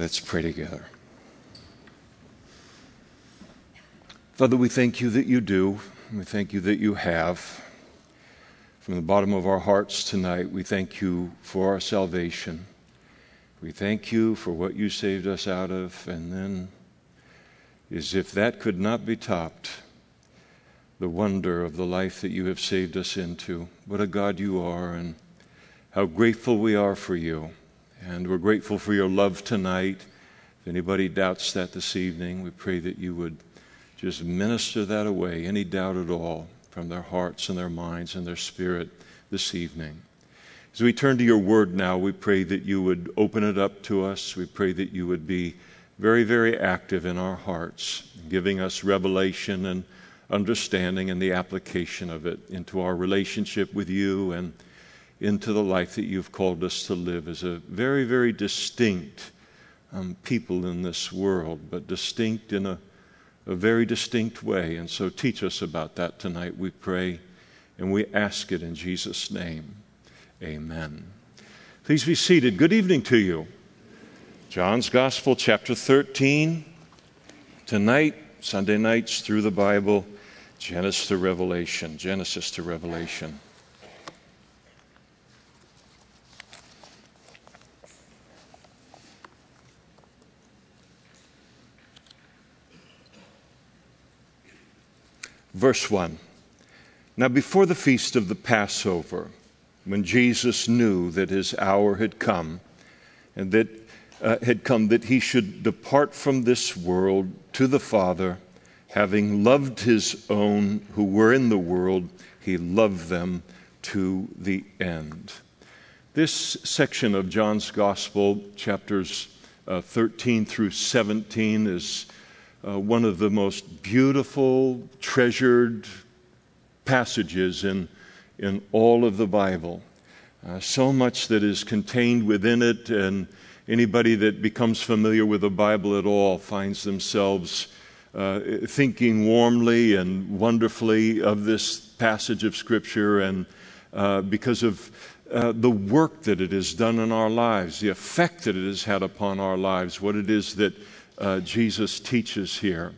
Let's pray together. Father, we thank you that you do. We thank you that you have. From the bottom of our hearts tonight, we thank you for our salvation. We thank you for what you saved us out of. And then, as if that could not be topped, the wonder of the life that you have saved us into. What a God you are, and how grateful we are for you. And we're grateful for your love tonight. If anybody doubts that this evening, we pray that you would just minister that away, any doubt at all, from their hearts and their minds and their spirit this evening. As we turn to your word now, we pray that you would open it up to us. We pray that you would be very, very active in our hearts, giving us revelation and understanding and the application of it into our relationship with you and into the life that you've called us to live as a very, very distinct um, people in this world, but distinct in a, a very distinct way. And so teach us about that tonight, we pray, and we ask it in Jesus' name. Amen. Please be seated. Good evening to you. John's Gospel, chapter 13. Tonight, Sunday nights through the Bible, Genesis to Revelation. Genesis to Revelation. Verse 1 Now, before the feast of the Passover, when Jesus knew that his hour had come, and that uh, had come that he should depart from this world to the Father, having loved his own who were in the world, he loved them to the end. This section of John's Gospel, chapters uh, 13 through 17, is uh, one of the most beautiful, treasured passages in, in all of the Bible. Uh, so much that is contained within it, and anybody that becomes familiar with the Bible at all finds themselves uh, thinking warmly and wonderfully of this passage of Scripture, and uh, because of uh, the work that it has done in our lives, the effect that it has had upon our lives, what it is that uh, Jesus teaches here.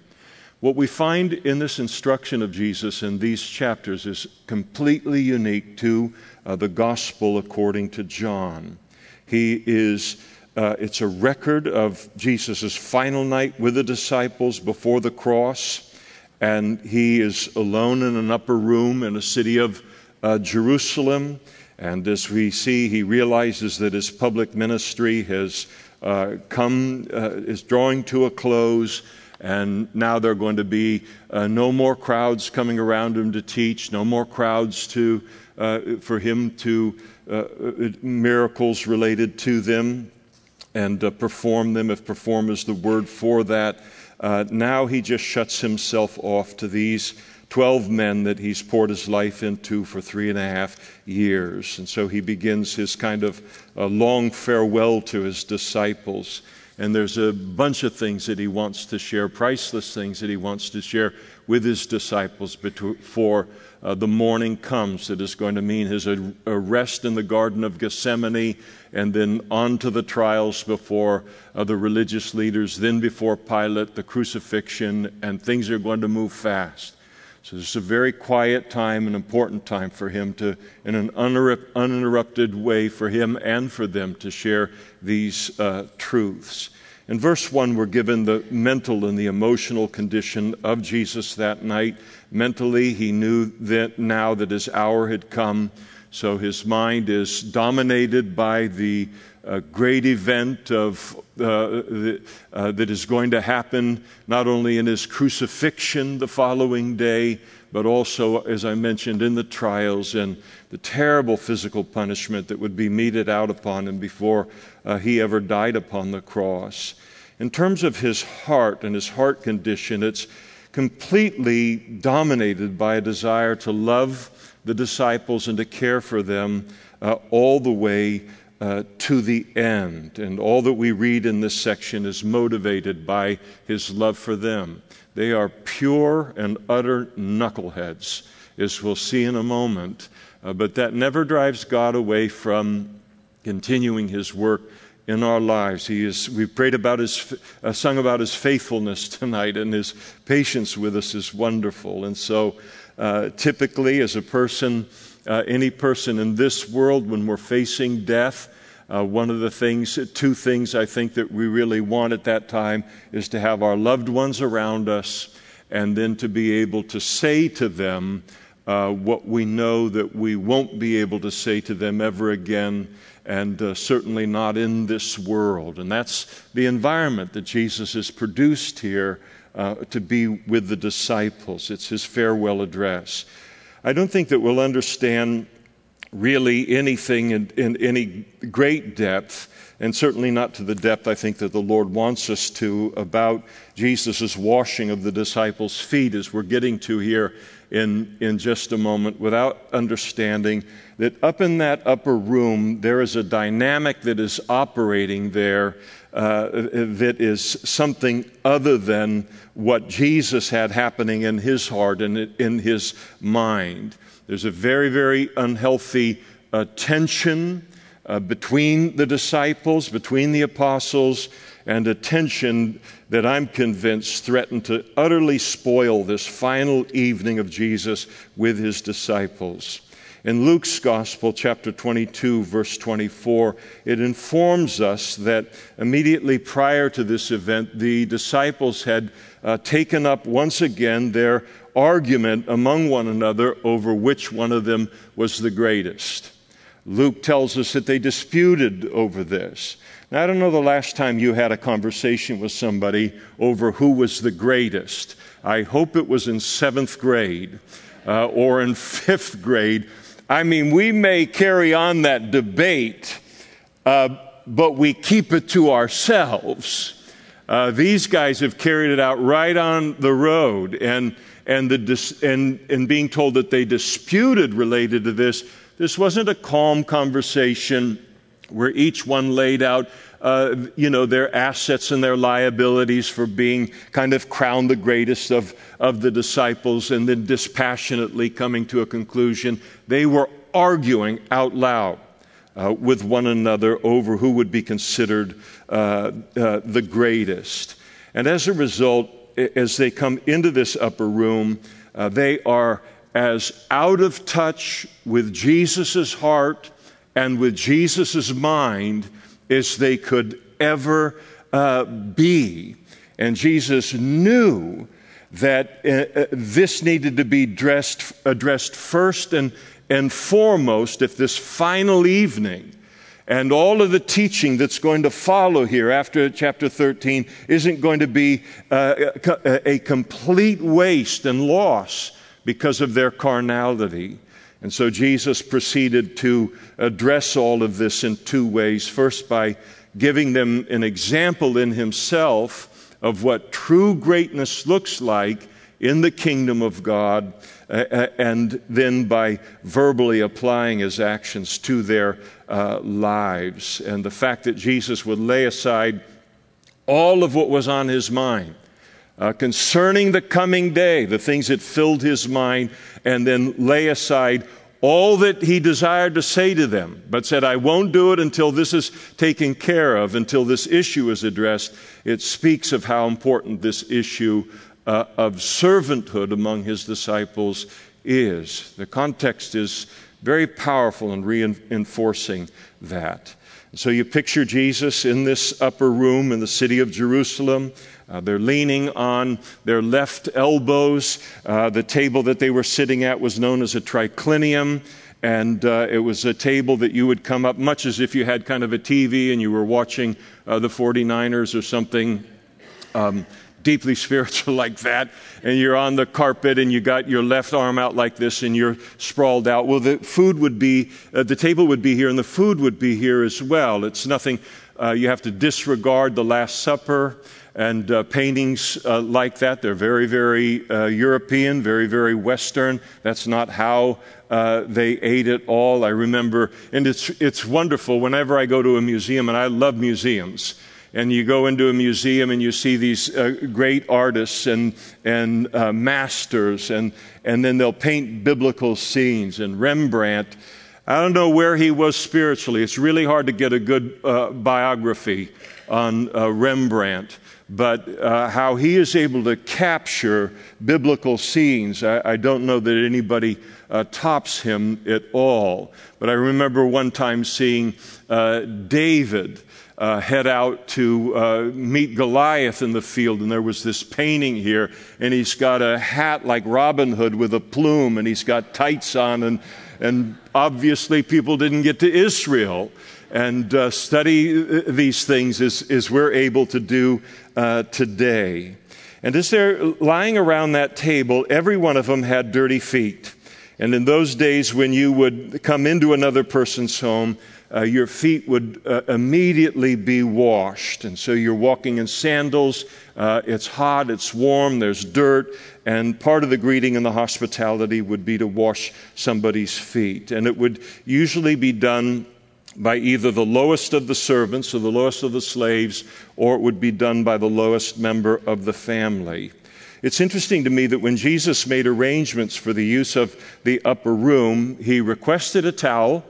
What we find in this instruction of Jesus in these chapters is completely unique to uh, the gospel according to John. He is, uh, it's a record of Jesus' final night with the disciples before the cross, and he is alone in an upper room in a city of uh, Jerusalem. And as we see, he realizes that his public ministry has uh, come, uh, is drawing to a close, and now there are going to be uh, no more crowds coming around him to teach, no more crowds to, uh, for him to uh, miracles related to them and perform them, if perform is the word for that. now he just shuts himself off to these 12 men that he's poured his life into for three and a half years. And so he begins his kind of a long farewell to his disciples. And there's a bunch of things that he wants to share, priceless things that he wants to share with his disciples before uh, the morning comes that is going to mean his arrest in the Garden of Gethsemane and then on to the trials before uh, the religious leaders, then before Pilate, the crucifixion, and things are going to move fast. So this is a very quiet time, an important time for him to, in an uninterrupted way, for him and for them to share these uh, truths. In verse 1, we're given the mental and the emotional condition of Jesus that night. Mentally, he knew that now that his hour had come, so his mind is dominated by the a great event of, uh, uh, that is going to happen not only in his crucifixion the following day, but also, as I mentioned, in the trials and the terrible physical punishment that would be meted out upon him before uh, he ever died upon the cross. In terms of his heart and his heart condition, it's completely dominated by a desire to love the disciples and to care for them uh, all the way uh, to the end. And all that we read in this section is motivated by his love for them. They are pure and utter knuckleheads, as we'll see in a moment. Uh, but that never drives God away from continuing his work in our lives. He is, we've prayed about his, uh, sung about his faithfulness tonight, and his patience with us is wonderful. And so, uh, typically, as a person, uh, any person in this world, when we're facing death, uh, one of the things, two things I think that we really want at that time is to have our loved ones around us and then to be able to say to them uh, what we know that we won't be able to say to them ever again and uh, certainly not in this world. And that's the environment that Jesus has produced here uh, to be with the disciples. It's his farewell address. I don't think that we'll understand really anything in, in any great depth, and certainly not to the depth I think that the Lord wants us to, about Jesus' washing of the disciples' feet as we're getting to here in, in just a moment without understanding that up in that upper room, there is a dynamic that is operating there uh, that is something other than what Jesus had happening in his heart and in his mind. There's a very, very unhealthy uh, tension uh, between the disciples, between the apostles, and a tension that I'm convinced threatened to utterly spoil this final evening of Jesus with his disciples. In Luke's Gospel, chapter 22, verse 24, it informs us that immediately prior to this event, the disciples had uh, taken up once again their argument among one another over which one of them was the greatest. Luke tells us that they disputed over this. Now, I don't know the last time you had a conversation with somebody over who was the greatest. I hope it was in seventh grade uh, or in fifth grade. I mean, we may carry on that debate, uh, but we keep it to ourselves. Uh, these guys have carried it out right on the road, and and the dis- and and being told that they disputed related to this. This wasn't a calm conversation where each one laid out, uh, you know, their assets and their liabilities for being kind of crowned the greatest of, of the disciples and then dispassionately coming to a conclusion. They were arguing out loud. Uh, with one another over who would be considered uh, uh the greatest. And as a result, as they come into this upper room, uh, they are as out of touch with Jesus' heart and with Jesus' mind as they could ever uh, be. And Jesus knew that uh, uh, this needed to be dressed, addressed first and, and foremost if this final evening and all of the teaching that's going to follow here after chapter 13 isn't going to be uh, a complete waste and loss because of their carnality. And so Jesus proceeded to address all of this in two ways. First, by giving them an example in himself of what true greatness looks like in the kingdom of God, and then by verbally applying his actions to their uh, lives. And the fact that Jesus would lay aside all of what was on his mind uh, concerning the coming day, the things that filled his mind, and then lay aside all that he desired to say to them, but said, I won't do it until this is taken care of, until this issue is addressed. It speaks of how important this issue uh, of servanthood among his disciples is. The context is very powerful in reinforcing that. So you picture Jesus in this upper room in the city of Jerusalem. Uh, they're leaning on their left elbows. Uh, the table that they were sitting at was known as a triclinium. And uh, it was a table that you would come up, much as if you had kind of a TV and you were watching uh, the 49ers or something. Um, deeply spiritual like that, and you're on the carpet and you got your left arm out like this and you're sprawled out. Well, the food would be, uh, the table would be here and the food would be here as well. It's nothing, uh, you have to disregard the Last Supper and uh, paintings uh, like that. They're very, very uh, European, very, very Western. That's not how uh, they ate at all. I remember, and it's, it's wonderful whenever I go to a museum, and I love museums. And you go into a museum and you see these uh, great artists and, and masters, and, and then they'll paint biblical scenes. And Rembrandt I don't know where he was spiritually. It's really hard to get a good uh, biography on uh, Rembrandt, but uh, how he is able to capture biblical scenes, I, I don't know that anybody uh, tops him at all. But I remember one time seeing uh, David. Uh, head out to uh, meet Goliath in the field, and there was this painting here, and he's got a hat like Robin Hood with a plume, and he's got tights on, and, and obviously people didn't get to Israel and uh, study uh, these things as, as we're able to do uh, today. And as they're lying around that table, every one of them had dirty feet. And in those days, when you would come into another person's home, uh, your feet would uh, immediately be washed. And so you're walking in sandals. Uh, it's hot, it's warm, there's dirt. And part of the greeting and the hospitality would be to wash somebody's feet. And it would usually be done by either the lowest of the servants or the lowest of the slaves, or it would be done by the lowest member of the family. It's interesting to me that when Jesus made arrangements for the use of the upper room, he requested a towel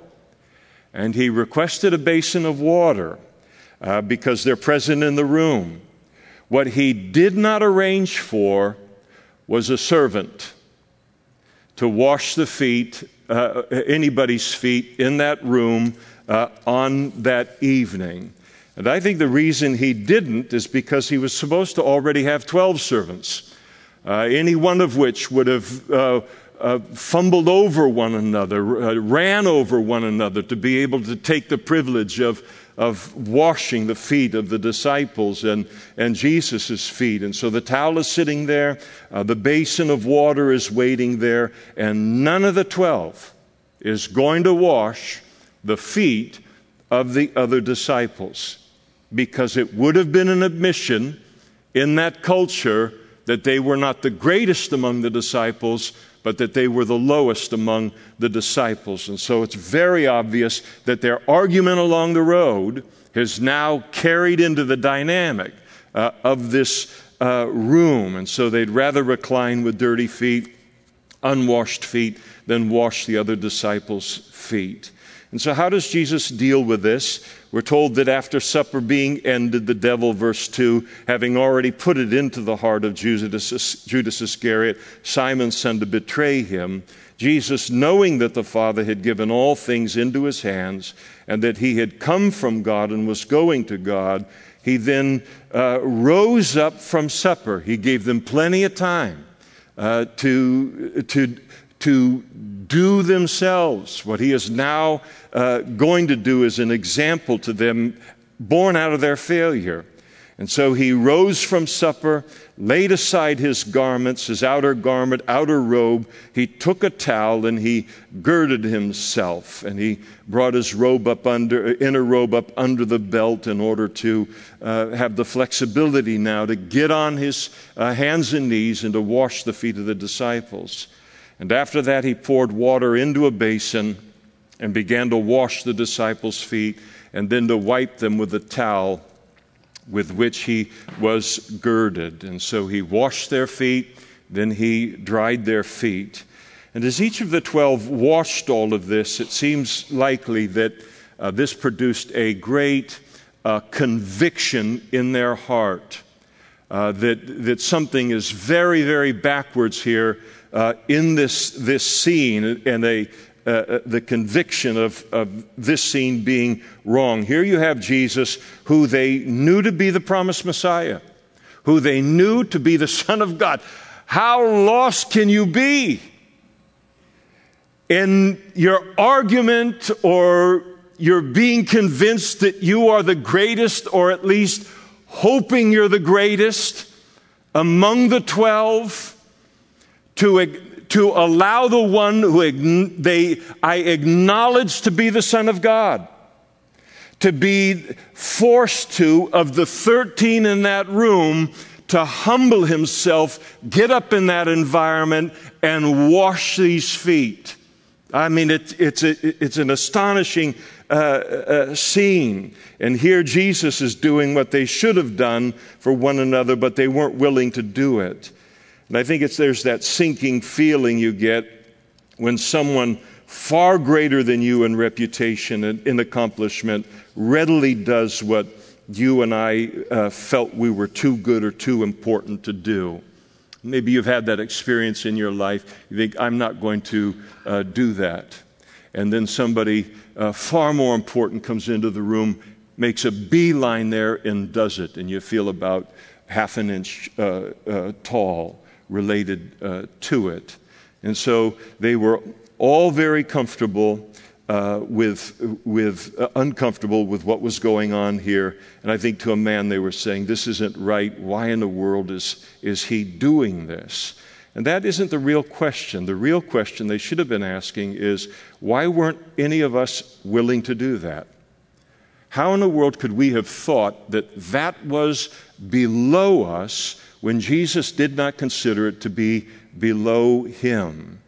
and he requested a basin of water uh, because they're present in the room. What he did not arrange for was a servant to wash the feet, uh, anybody's feet in that room uh, on that evening. And I think the reason he didn't is because he was supposed to already have 12 servants, uh, any one of which would have uh, uh fumbled over one another, uh, ran over one another to be able to take the privilege of, of washing the feet of the disciples and, and Jesus' feet. And so the towel is sitting there, uh, the basin of water is waiting there, and none of the 12 is going to wash the feet of the other disciples because it would have been an admission in that culture that they were not the greatest among the disciples, but that they were the lowest among the disciples. And so it's very obvious that their argument along the road has now carried into the dynamic uh, of this uh, room. And so they'd rather recline with dirty feet, unwashed feet, than wash the other disciples' feet. And so, how does Jesus deal with this? We're told that after supper being ended, the devil, verse 2, having already put it into the heart of Judas, Judas Iscariot, Simon's son, to betray him, Jesus, knowing that the Father had given all things into his hands and that he had come from God and was going to God, he then uh, rose up from supper. He gave them plenty of time uh, to, to, to do themselves what he is now uh, going to do as an example to them, born out of their failure. And so he rose from supper, laid aside his garments, his outer garment, outer robe. He took a towel and he girded himself. And he brought his robe up under, inner robe up under the belt in order to uh, have the flexibility now to get on his uh, hands and knees and to wash the feet of the disciples. And after that, he poured water into a basin and began to wash the disciples' feet and then to wipe them with the towel with which he was girded. And so he washed their feet, then he dried their feet. And as each of the twelve washed all of this, it seems likely that uh, this produced a great uh, conviction in their heart. Uh, that, that something is very, very backwards here uh, in this, this scene and uh, uh, the conviction of, of this scene being wrong. Here you have Jesus, who they knew to be the promised Messiah, who they knew to be the Son of God. How lost can you be in your argument or you're being convinced that you are the greatest, or at least hoping you're the greatest among the twelve, to to allow the one who they, I acknowledge to be the Son of God to be forced to, of the 13 in that room, to humble himself, get up in that environment, and wash these feet. I mean, it, it's, a, it's an astonishing uh, uh, scene. And here Jesus is doing what they should have done for one another, but they weren't willing to do it. And I think it's there's that sinking feeling you get when someone far greater than you in reputation and in accomplishment, readily does what you and I uh, felt we were too good or too important to do. Maybe you've had that experience in your life. You think, I'm not going to uh, do that. And then somebody uh, far more important comes into the room, makes a beeline there, and does it. And you feel about half an inch uh, uh, tall related uh, to it. And so they were all very comfortable uh, with, with uh, uncomfortable with what was going on here. And I think to a man they were saying, This isn't right. Why in the world is, is he doing this? And that isn't the real question. The real question they should have been asking is, Why weren't any of us willing to do that? How in the world could we have thought that that was below us when Jesus did not consider it to be below him?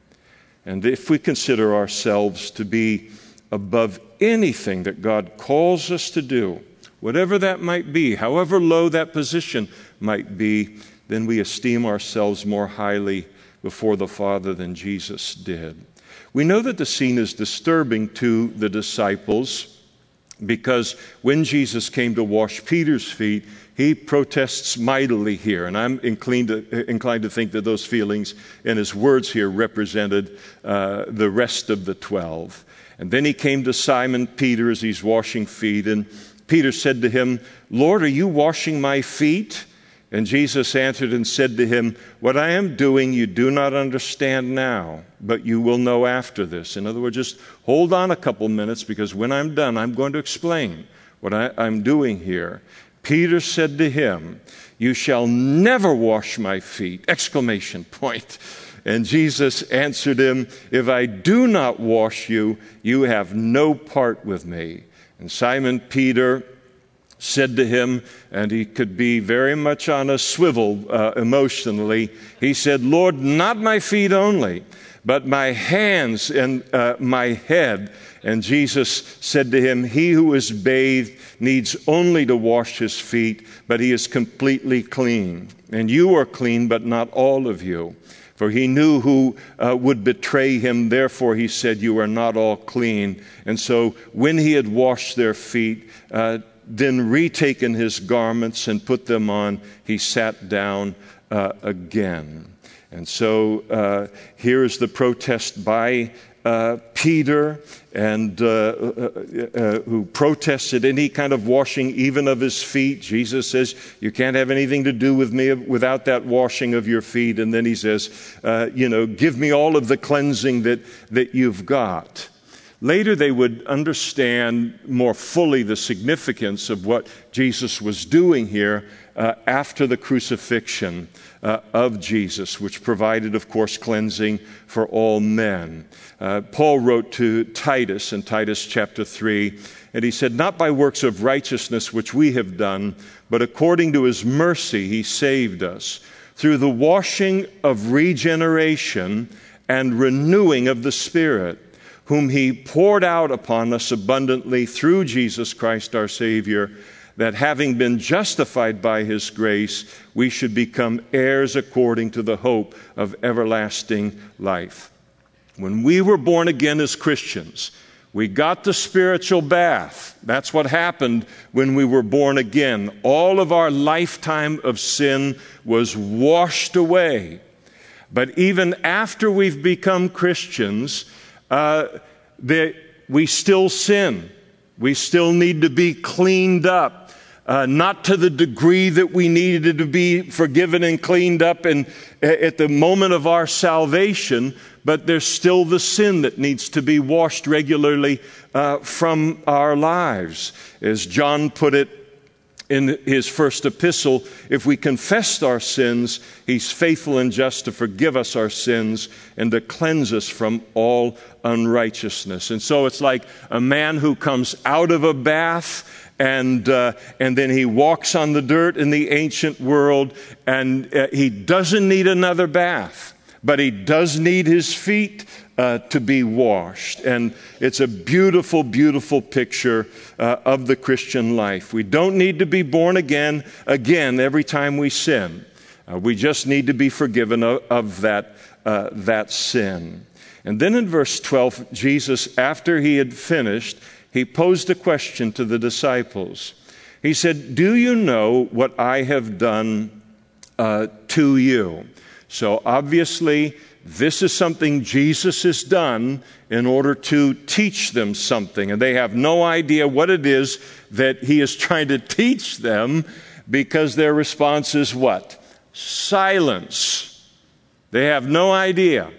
And if we consider ourselves to be above anything that God calls us to do, whatever that might be, however low that position might be, then we esteem ourselves more highly before the Father than Jesus did. We know that the scene is disturbing to the disciples because when Jesus came to wash Peter's feet, he protests mightily here. And I'm inclined to, inclined to think that those feelings and his words here represented uh, the rest of the twelve. And then he came to Simon Peter as he's washing feet. And Peter said to him, Lord, are you washing my feet? And Jesus answered and said to him, What I am doing you do not understand now, but you will know after this. In other words, just hold on a couple minutes because when I'm done, I'm going to explain what I, am doing here. Peter said to him, You shall never wash my feet! Exclamation point. And Jesus answered him, If I do not wash you, you have no part with me. And Simon Peter said to him, and he could be very much on a swivel uh, emotionally, he said, Lord, not my feet only, but my hands and uh, my head. And Jesus said to him, He who is bathed needs only to wash his feet, but he is completely clean. And you are clean, but not all of you. For he knew who uh, would betray him, therefore he said, You are not all clean. And so when he had washed their feet, uh, then retaken his garments and put them on, he sat down uh, again. And so uh, here's the protest by uh, Peter, and uh, uh, uh, who protested any kind of washing, even of his feet. Jesus says, "You can't have anything to do with me without that washing of your feet." And then he says, "You know, give me all of the cleansing that that you've got." Later, they would understand more fully the significance of what Jesus was doing here uh, after the crucifixion uh, of Jesus, which provided, of course, cleansing for all men. Uh, Paul wrote to Titus in Titus chapter 3, and he said, Not by works of righteousness which we have done, but according to his mercy he saved us, through the washing of regeneration and renewing of the Spirit whom he poured out upon us abundantly through Jesus Christ our Savior, that having been justified by his grace, we should become heirs according to the hope of everlasting life. When we were born again as Christians, we got the spiritual bath. That's what happened when we were born again. All of our lifetime of sin was washed away. But even after we've become Christians, uh, that we still sin. We still need to be cleaned up. Uh, not to the degree that we needed to be forgiven and cleaned up and, at the moment of our salvation, but there's still the sin that needs to be washed regularly uh, from our lives. As John put it in his first epistle, if we confess our sins, he's faithful and just to forgive us our sins and to cleanse us from all unrighteousness. And so it's like a man who comes out of a bath and, uh, and then he walks on the dirt in the ancient world and uh, he doesn't need another bath, but he does need his feet uh, to be washed. And it's a beautiful, beautiful picture uh, of the Christian life. We don't need to be born again again every time we sin. Uh, we just need to be forgiven of, of that, uh, that sin. And then in verse 12, Jesus, after he had finished, he posed a question to the disciples. He said, Do you know what I have done uh, to you? So obviously, this is something Jesus has done in order to teach them something. And they have no idea what it is that he is trying to teach them because their response is what? Silence. They have no idea.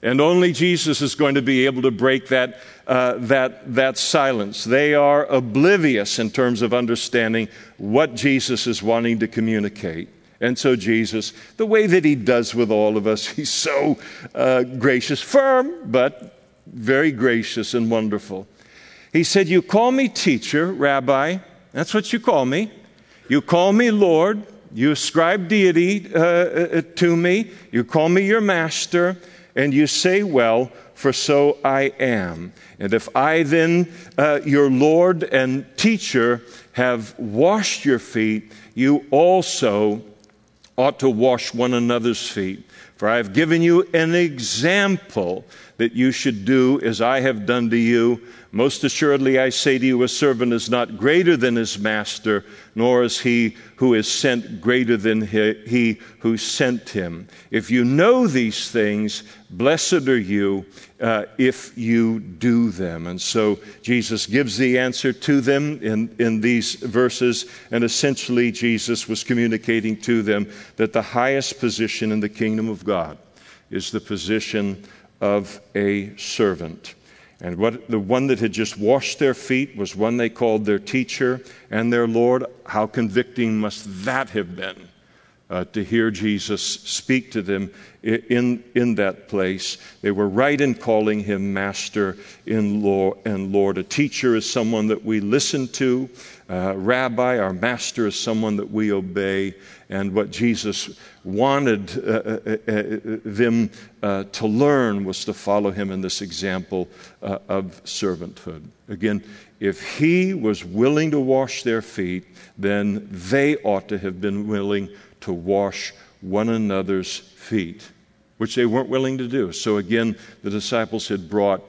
And only Jesus is going to be able to break that, uh, that, that silence. They are oblivious in terms of understanding what Jesus is wanting to communicate. And so, Jesus, the way that he does with all of us, he's so uh, gracious, firm, but very gracious and wonderful. He said, You call me teacher, rabbi. That's what you call me. You call me Lord. You ascribe deity uh, uh to me. You call me your master. And you say, Well, for so I am. And if I then, uh, your Lord and teacher, have washed your feet, you also ought to wash one another's feet. For I have given you an example that you should do as I have done to you. Most assuredly, I say to you, a servant is not greater than his master, nor is he who is sent greater than he who sent him. If you know these things, blessed are you uh, if you do them. And so Jesus gives the answer to them in, in these verses, and essentially, Jesus was communicating to them that the highest position in the kingdom of God is the position of a servant. And what, the one that had just washed their feet was one they called their teacher and their Lord. How convicting must that have been uh, to hear Jesus speak to them in, in that place. They were right in calling him Master in law and Lord. A teacher is someone that we listen to. Uh, rabbi, our master, is someone that we obey. And what Jesus wanted uh, uh, uh, uh them uh, to learn was to follow him in this example of servanthood. Again, if he was willing to wash their feet, then they ought to have been willing to wash one another's feet, which they weren't willing to do. So again, the disciples had brought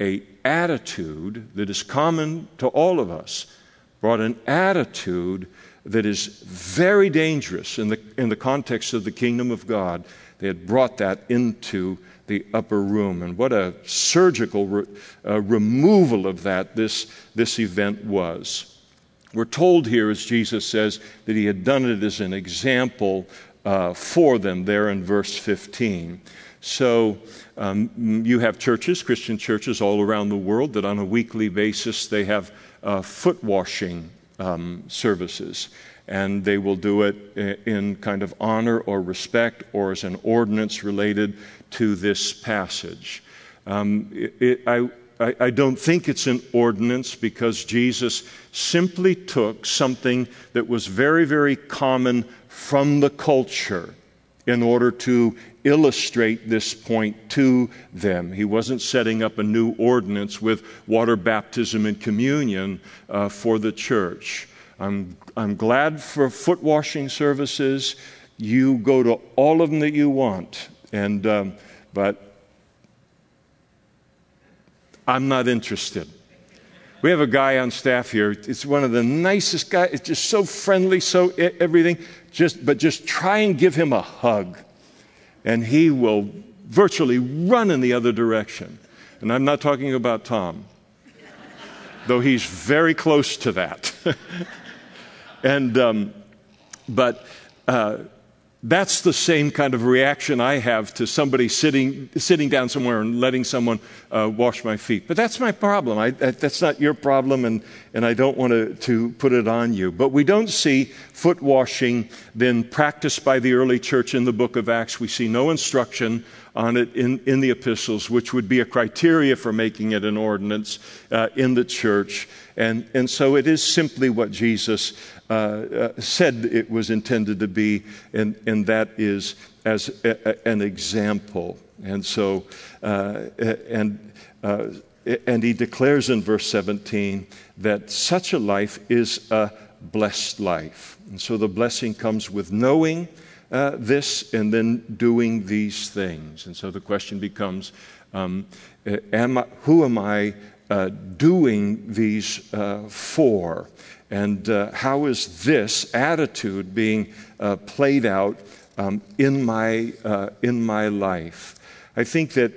a attitude that is common to all of us, brought an attitude that is very dangerous in the, in the context of the kingdom of God. They had brought that into the upper room. And what a surgical re, uh, removal of that this, this event was. We're told here, as Jesus says, that he had done it as an example uh, for them there in verse 15. So um, you have churches, Christian churches all around the world, that on a weekly basis they have uh, foot washing um, services. And they will do it in kind of honor or respect or as an ordinance related to this passage. Um, it, it, I, I, I don't think it's an ordinance because Jesus simply took something that was very, very common from the culture in order to illustrate this point to them. He wasn't setting up a new ordinance with water baptism and communion uh, for the church. I'm, I'm glad for foot washing services. You go to all of them that you want. And, um, but I'm not interested. We have a guy on staff here. It's one of the nicest guys. It's just so friendly, so everything. Just, but just try and give him a hug and he will virtually run in the other direction. And I'm not talking about Tom, though he's very close to that. and, um, but uh, that's the same kind of reaction I have to somebody sitting, sitting down somewhere and letting someone uh, wash my feet. But that's my problem. I, that, that's not your problem, and, and I don't want to, put it on you. But we don't see foot washing then practiced by the early church in the book of Acts. We see no instruction on it in, in the epistles, which would be a criteria for making it an ordinance uh, in the church. And, and so it is simply what Jesus uh, uh, said it was intended to be, and, and that is as a, a, an example. And so, uh, and, uh, and he declares in verse 17 that such a life is a blessed life. And so the blessing comes with knowing uh, this and then doing these things. And so the question becomes um, am I, who am I doing these uh, for? And uh, how is this attitude being uh, played out um, in, my, in my life? I think that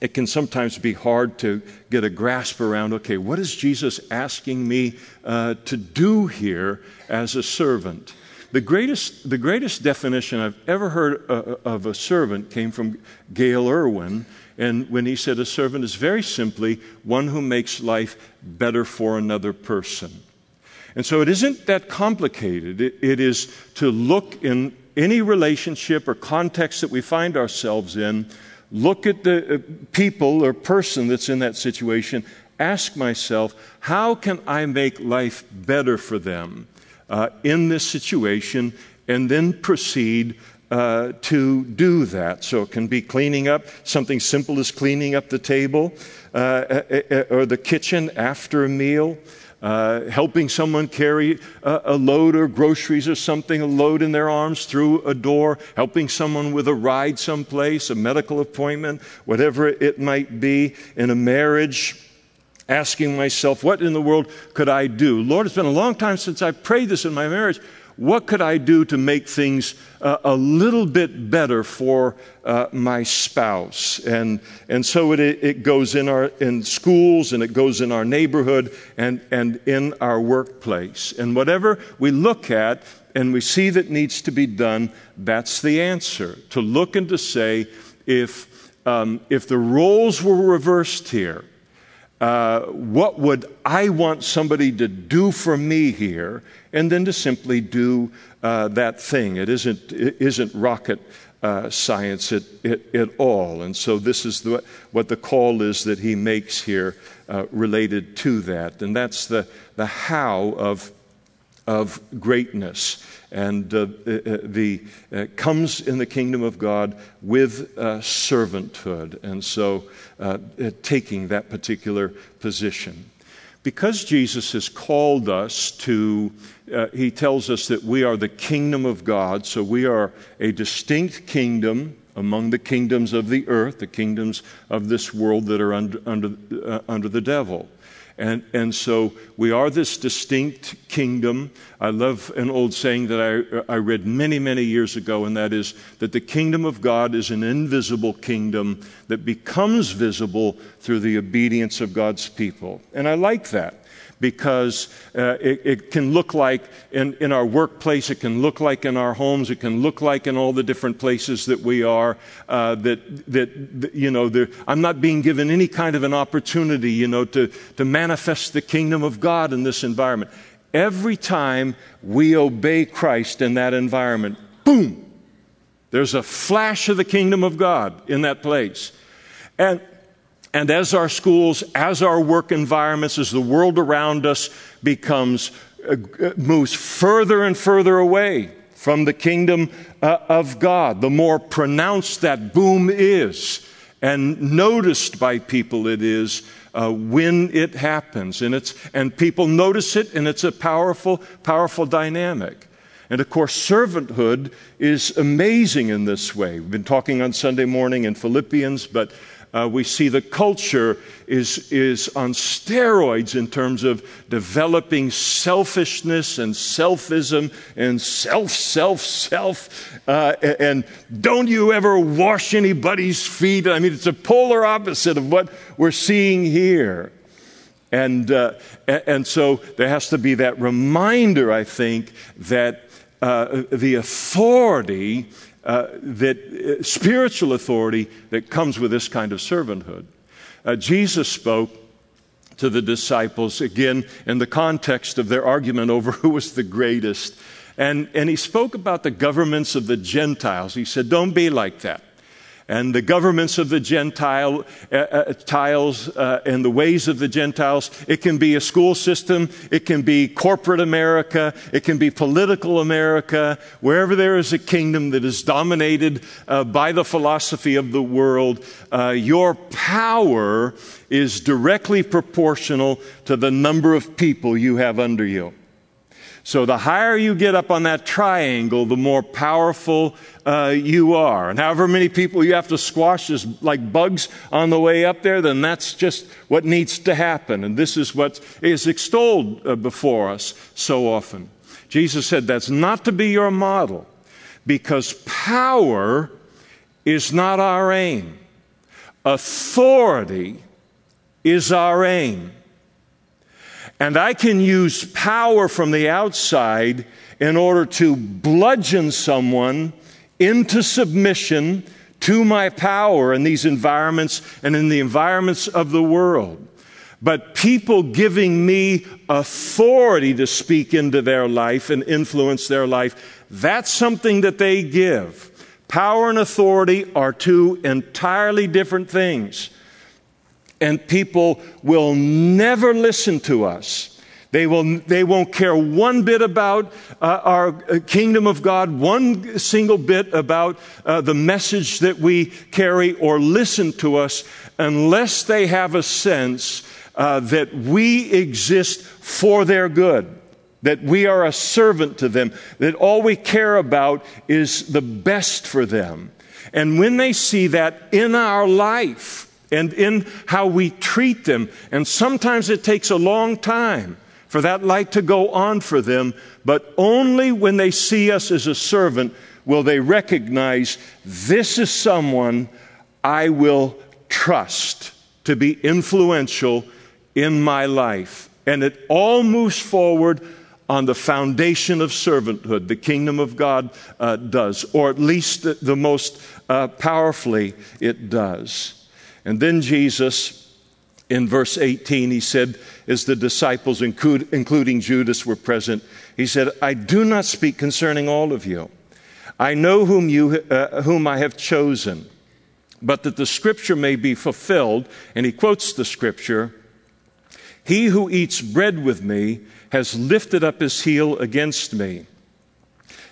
it can sometimes be hard to get a grasp around okay, what is Jesus asking me uh, to do here as a servant? The greatest, the greatest definition I've ever heard uh, of a servant came from Gayle Erwin. And when he said a servant is very simply one who makes life better for another person. And so it isn't that complicated. it, it is to look in any relationship or context that we find ourselves in look at the uh, people or person that's in that situation, ask myself, how can I make life better for them uh, in this situation, and then proceed uh, to do that. So it can be cleaning up, something simple as cleaning up the table uh, or the kitchen after a meal uh, helping someone carry a, a, load or groceries or something, a load in their arms through a door, helping someone with a ride someplace, a medical appointment, whatever it might be, in a marriage. Asking myself, what in the world could I do? Lord, it's been a long time since I prayed this in my marriage what could I do to make things uh, a little bit better for uh, my spouse? And, and so it, it goes in, our, in schools and it goes in our neighborhood and, and in our workplace. And whatever we look at and we see that needs to be done, that's the answer. To look and to say, if, um, if the roles were reversed here, uh, what would I want somebody to do for me here, and then to simply do uh, that thing. It isn't, it isn't rocket uh, science at, at, at, all. And so, this is the, what the call is that he makes here uh, related to that. And that's the, the how of, of greatness and uh, uh, uh, the uh, comes in the kingdom of God with uh, servanthood, and so uh, taking that particular position. Because Jesus has called us to, he tells us that we are the kingdom of God, so we are a distinct kingdom among the kingdoms of the earth, the kingdoms of this world that are under, under, under the devil. And, and so we are this distinct kingdom. I love an old saying that I, I read many, many years ago, and that is that the kingdom of God is an invisible kingdom that becomes visible through the obedience of God's people. And I like that because uh, it, it, can look like in, in our workplace, it can look like in our homes, it can look like in all the different places that we are. Uh, that, that, that, you know, I'm not being given any kind of an opportunity, you know, to, to manifest the kingdom of God in this environment. Every time we obey Christ in that environment, boom, there's a flash of the kingdom of God in that place. And and as our schools, as our work environments, as the world around us becomes, uh, moves further and further away from the kingdom uh, of God, the more pronounced that boom is and noticed by people it is uh, when it happens. And, it's, and people notice it, and it's a powerful, powerful dynamic. And of course, servanthood is amazing in this way. We've been talking on Sunday morning in Philippians, but uh, we see the culture is, is on steroids in terms of developing selfishness and selfism and self, self, self. Uh, and don't you ever wash anybody's feet. I mean, it's a polar opposite of what we're seeing here. And, uh, and so there has to be that reminder, I think, that uh, the authority uh, that uh, spiritual authority that comes with this kind of servanthood. Uh, Jesus spoke to the disciples again in the context of their argument over who was the greatest. And, and he spoke about the governments of the Gentiles. He said, Don't be like that and the governments of the Gentile uh, uh, tiles uh, and the ways of the Gentiles. It can be a school system. It can be corporate America. It can be political America. Wherever there is a kingdom that is dominated uh, by the philosophy of the world, uh, your power is directly proportional to the number of people you have under you. So the higher you get up on that triangle, the more powerful uh, you are. And however many people you have to squash as like bugs on the way up there, then that's just what needs to happen. And this is what is extolled uh, before us so often. Jesus said that's not to be your model because power is not our aim. Authority is our aim. And I can use power from the outside in order to bludgeon someone into submission to my power in these environments and in the environments of the world. But people giving me authority to speak into their life and influence their life, that's something that they give. Power and authority are two entirely different things and people will never listen to us. They, will, they won't care one bit about uh, our uh, kingdom of God, one single bit about uh, the message that we carry, or listen to us unless they have a sense uh, that we exist for their good, that we are a servant to them, that all we care about is the best for them. And when they see that in our life, and in how we treat them. And sometimes it takes a long time for that light to go on for them, but only when they see us as a servant will they recognize this is someone I will trust to be influential in my life. And it all moves forward on the foundation of servanthood, the kingdom of God uh, does, or at least the, the most uh, powerfully it does. And then Jesus, in verse 18, he said, as the disciples, including Judas, were present, he said, I do not speak concerning all of you. I know whom, you, uh, whom I have chosen, but that the scripture may be fulfilled. And he quotes the scripture He who eats bread with me has lifted up his heel against me.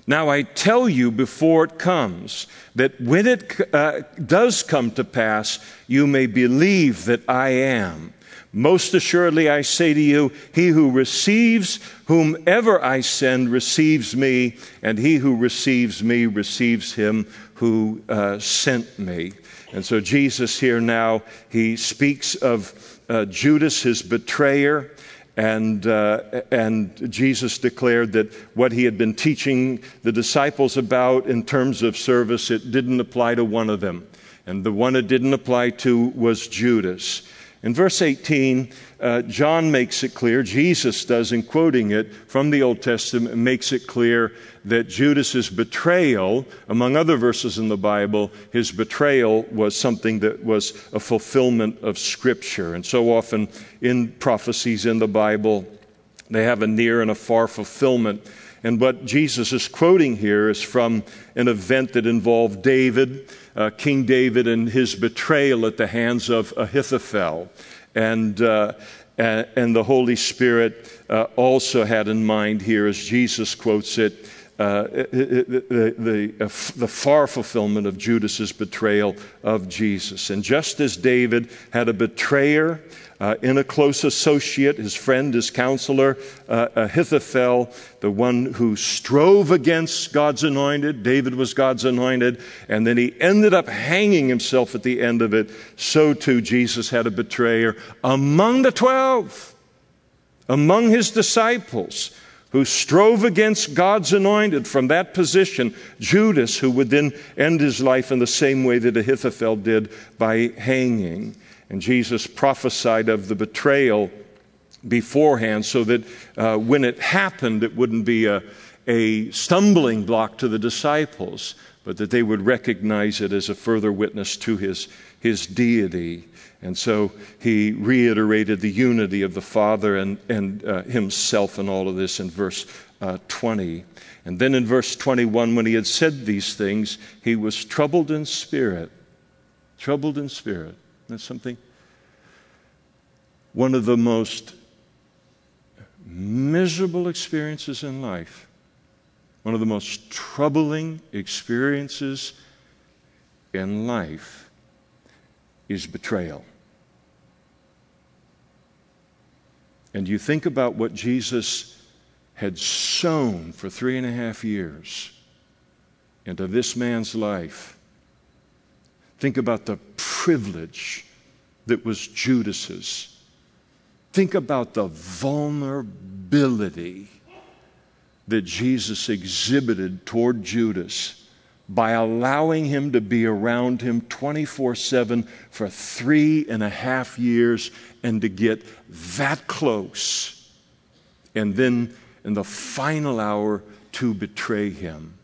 Now I tell you before it comes, that when it uh, does come to pass, you may believe that I am. Most assuredly, I say to you, he who receives whomever I send receives me, and he who receives me receives him who uh, sent me. And so, Jesus here now, he speaks of uh, Judas, his betrayer. And, uh, and Jesus declared that what he had been teaching the disciples about in terms of service, it didn't apply to one of them. And the one it didn't apply to was Judas. In verse 18, uh, John makes it clear, Jesus does in quoting it from the Old Testament, makes it clear that Judas's betrayal, among other verses in the Bible, his betrayal was something that was a fulfillment of Scripture. And so often in prophecies in the Bible, they have a near and a far fulfillment. And what Jesus is quoting here is from an event that involved David, uh, King David, and his betrayal at the hands of Ahithophel. And, uh, and the Holy Spirit uh, also had in mind here, as Jesus quotes it, uh, the, the, uh, the, far fulfillment of Judas's betrayal of Jesus. And just as David had a betrayer uh, in a close associate, his friend, his counselor, uh, Ahithophel, the one who strove against God's anointed, David was God's anointed, and then he ended up hanging himself at the end of it, so too Jesus had a betrayer among the twelve, among his disciples who strove against God's anointed from that position, Judas, who would then end his life in the same way that Ahithophel did by hanging. And Jesus prophesied of the betrayal beforehand so that uh, when it happened, it wouldn't be a, a stumbling block to the disciples, but that they would recognize it as a further witness to his, his deity. And so he reiterated the unity of the Father and, and uh, himself in all of this in verse uh, 20. And then in verse 21, when he had said these things, he was troubled in spirit. Troubled in spirit. That's something. One of the most miserable experiences in life, one of the most troubling experiences in life is betrayal. And you think about what Jesus had sown for three and a half years into this man's life. Think about the privilege that was Judas's. Think about the vulnerability that Jesus exhibited toward Judas by allowing him to be around him 24 7 for three and a half years and to get that close. And then in the final hour to betray him.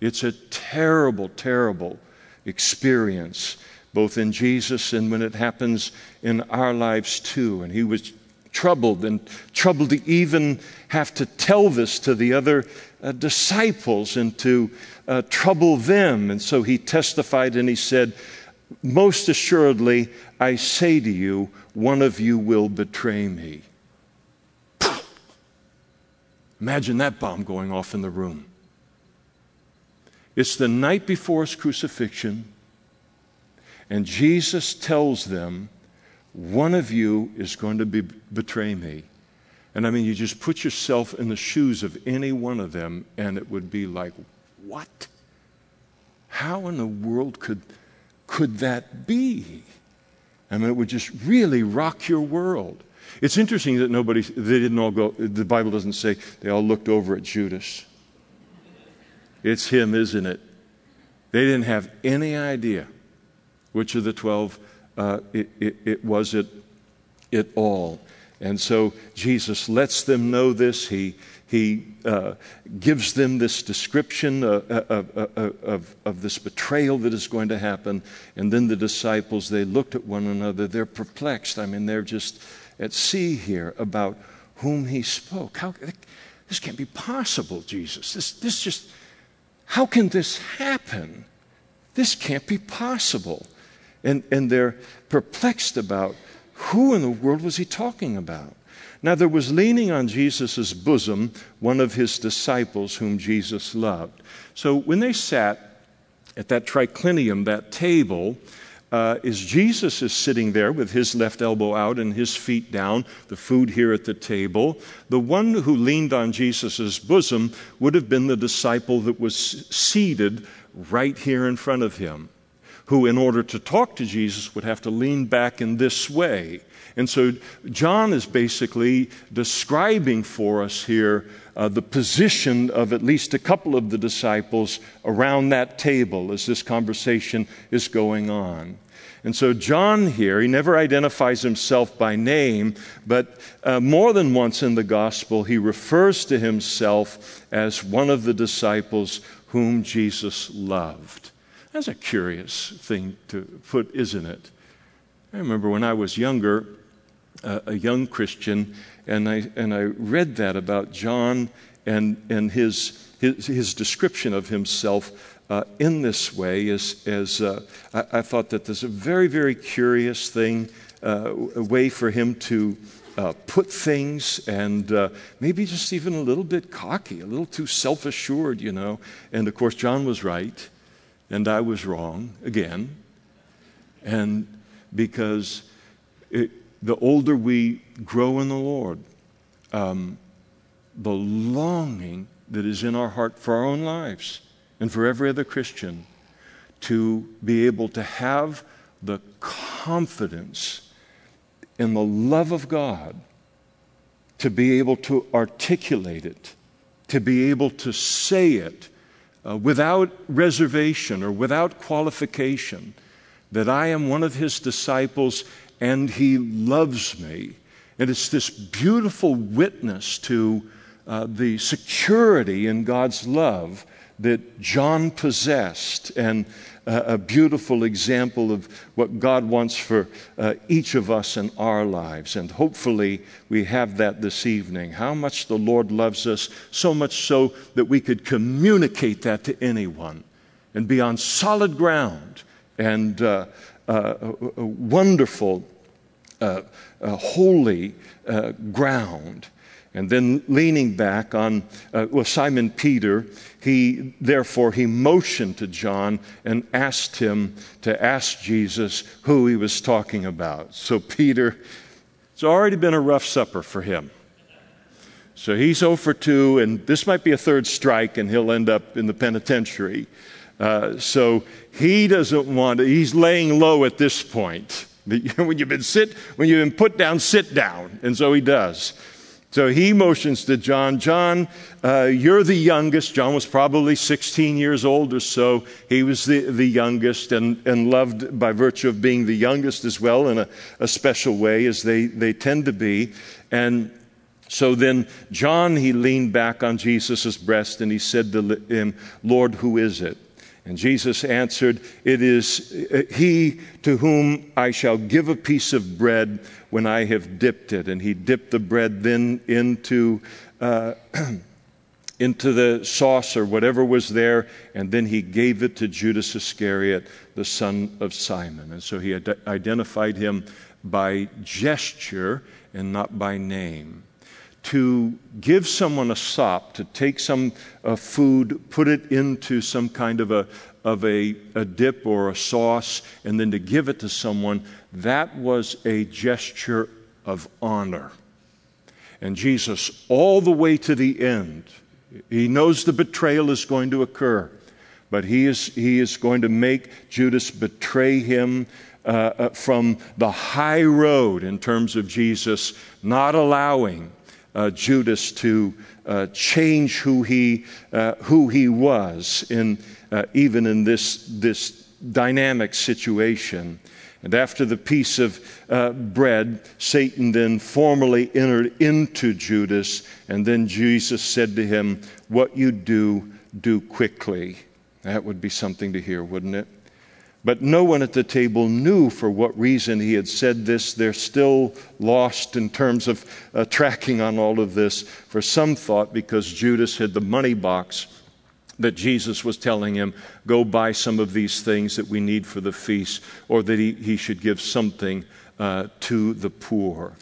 It's a terrible, terrible experience, both in Jesus and when it happens in our lives too. And he was troubled and troubled to even have to tell this to the other uh, disciples and to uh, trouble them. And so he testified and he said, Most assuredly, I say to you, one of you will betray me. Imagine that bomb going off in the room. It's the night before his crucifixion, and Jesus tells them, One of you is going to be, betray me. And I mean, you just put yourself in the shoes of any one of them, and it would be like, What? How in the world could, could that be? I mean, it would just really rock your world. It's interesting that nobody, they didn't all go, the Bible doesn't say they all looked over at Judas. It's him, isn't it? They didn't have any idea which of the 12 uh, it, it, it, was it, it all. And so Jesus lets them know this. He, he uh, gives them this description uh, uh, of, of, of, of, this betrayal that is going to happen. And then the disciples, they looked at one another. They're perplexed. I mean, they're just at sea here about whom he spoke. How, this can't be possible, Jesus. This, this just, how can this happen? This can't be possible. And, and they're perplexed about who in the world was he talking about? Now, there was leaning on Jesus' bosom one of his disciples whom Jesus loved. So when they sat at that triclinium, that table, uh, is Jesus is sitting there with his left elbow out and his feet down, the food here at the table. The one who leaned on Jesus' bosom would have been the disciple that was seated right here in front of him, who, in order to talk to Jesus, would have to lean back in this way. And so John is basically describing for us here uh, the position of at least a couple of the disciples around that table as this conversation is going on. And so, John here, he never identifies himself by name, but uh, more than once in the gospel, he refers to himself as one of the disciples whom Jesus loved. That's a curious thing to put, isn't it? I remember when I was younger, uh, a young Christian, and I, and I read that about John and, and his, his, his description of himself uh, in this way as, as uh, I, I, thought that there's a very, very curious thing, uh, a way for him to uh, put things and uh, maybe just even a little bit cocky, a little too self assured, you know. And of course, John was right, and I was wrong again. And because it, the older we grow in the Lord, um, the longing that is in our heart for our own lives and for every other Christian to be able to have the confidence in the love of God, to be able to articulate it, to be able to say it uh, without reservation or without qualification that I am one of his disciples and he loves me. And it's this beautiful witness to uh, the security in God's love that John possessed, and uh, a beautiful example of what God wants for uh, each of us in our lives. And hopefully, we have that this evening. How much the Lord loves us, so much so that we could communicate that to anyone and be on solid ground and uh, wonderful, uh, uh, holy uh, ground. And then leaning back on, uh, well, Simon Peter, he therefore he motioned to John and asked him to ask Jesus who he was talking about. So Peter, it's already been a rough supper for him. So he's 0 for 2, and this might be a third strike, and he'll end up in the penitentiary. Uh, so he doesn't want he's laying low at this point. when you've been sit, when you've been put down, sit down. And so he does. So he motions to John, John, uh, you're the youngest. John was probably 16 years old or so. He was the, the youngest and, and loved by virtue of being the youngest as well in a, a special way, as they, they tend to be. And so then, John, he leaned back on Jesus' breast and he said to him, Lord, who is it? And Jesus answered, It is uh, he to whom I shall give a piece of bread when I have dipped it. And he dipped the bread then into, uh, into the sauce or whatever was there, and then he gave it to Judas Iscariot, the son of Simon. And so he identified him by gesture and not by name to give someone a sop, to take some uh, food, put it into some kind of a of a, a dip or a sauce, and then to give it to someone, that was a gesture of honor. And Jesus, all the way to the end, he knows the betrayal is going to occur, but he is, he is going to make Judas betray him uh, uh from the high road in terms of Jesus not allowing uh, Judas to uh, change who he, uh, who he was, in, uh, even in this, this dynamic situation. And after the piece of uh, bread, Satan then formally entered into Judas, and then Jesus said to him, What you do, do quickly. That would be something to hear, wouldn't it? But no one at the table knew for what reason he had said this. They're still lost in terms of uh, tracking on all of this. For some thought because Judas had the money box that Jesus was telling him, go buy some of these things that we need for the feast, or that he, he should give something uh, to the poor.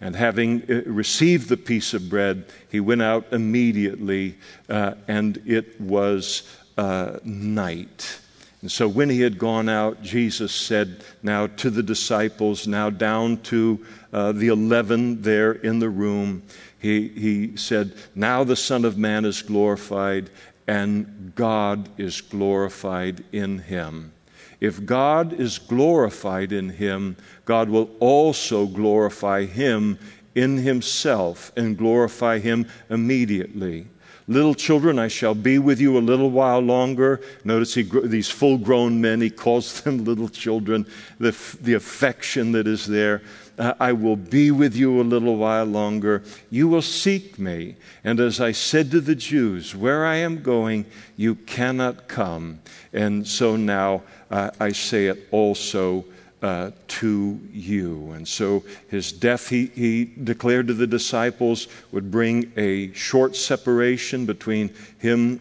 And having uh, received the piece of bread, he went out immediately, uh, and it was uh, night. And so when he had gone out, Jesus said now to the disciples, now down to uh, the eleven there in the room, he, he said, Now the Son of Man is glorified, and God is glorified in him. If God is glorified in him, God will also glorify him in himself and glorify him immediately. Little children, I shall be with you a little while longer. Notice he, these full grown men, he calls them little children, the, the affection that is there. Uh, I will be with you a little while longer. You will seek me. And as I said to the Jews, where I am going, you cannot come. And so now uh, I say it also uh, to you. And so his death, he, he declared to the disciples, would bring a short separation between him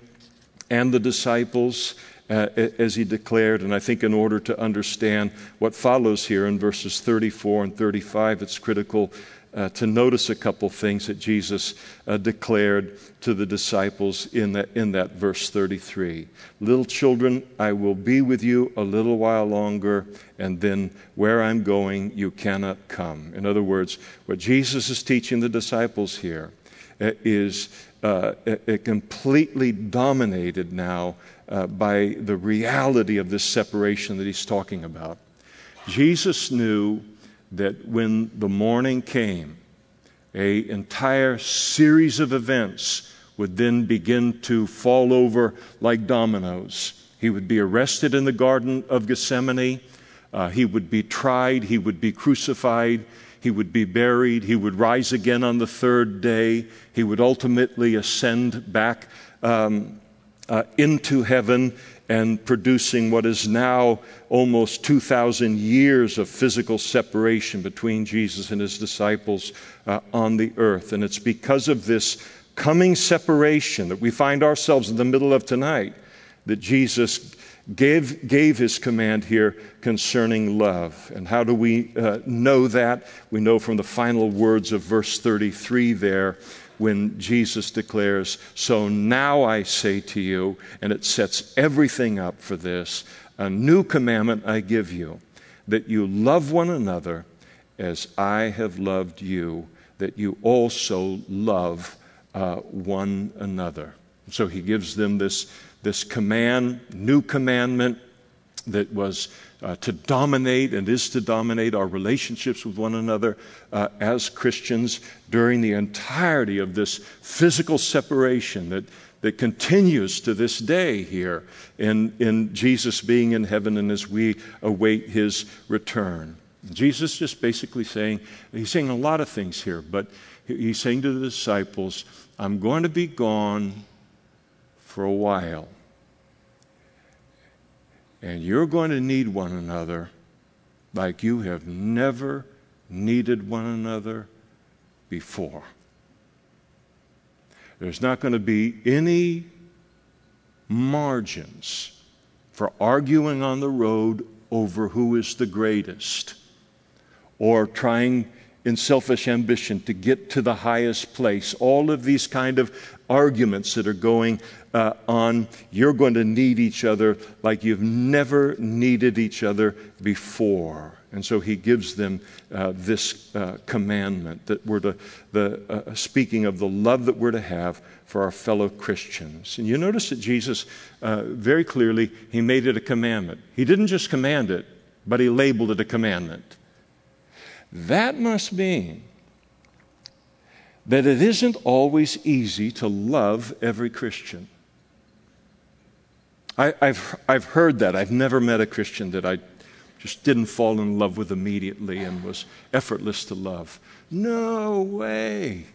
and the disciples. Uh, as he declared, and I think in order to understand what follows here in verses 34 and 35, it's critical uh, to notice a couple things that Jesus uh, declared to the disciples in that, in that verse 33. Little children, I will be with you a little while longer, and then where I'm going, you cannot come. In other words, what Jesus is teaching the disciples here uh, is uh, completely dominated now uh, by the reality of this separation that he's talking about. Jesus knew that when the morning came, a entire series of events would then begin to fall over like dominoes. He would be arrested in the Garden of Gethsemane. Uh, he would be tried. He would be crucified. He would be buried. He would rise again on the third day. He would ultimately ascend back um, uh, into heaven and producing what is now almost 2,000 years of physical separation between Jesus and his disciples uh, on the earth. And it's because of this coming separation that we find ourselves in the middle of tonight that Jesus gave, gave his command here concerning love. And how do we uh, know that? We know from the final words of verse 33 there when Jesus declares, So now I say to you, and it sets everything up for this a new commandment I give you, that you love one another as I have loved you, that you also love uh, one another. So he gives them this, this command, new commandment that was uh, to dominate and is to dominate our relationships with one another uh, as Christians during the entirety of this physical separation that, that continues to this day here in, in Jesus being in heaven and as we await his return. Jesus just basically saying, he's saying a lot of things here, but he's saying to the disciples, I'm going to be gone for a while. And you're going to need one another like you have never needed one another before. There's not going to be any margins for arguing on the road over who is the greatest or trying in selfish ambition to get to the highest place. All of these kind of arguments that are going uh, on, you're going to need each other like you've never needed each other before. And so he gives them uh, this uh, commandment that we're to, the, uh, speaking of the love that we're to have for our fellow Christians. And you notice that Jesus, uh, very clearly, he made it a commandment. He didn't just command it, but he labeled it a commandment. That must mean that it isn't always easy to love every Christian. I, have I've heard that. I've never met a Christian that I just didn't fall in love with immediately and was effortless to love. No way.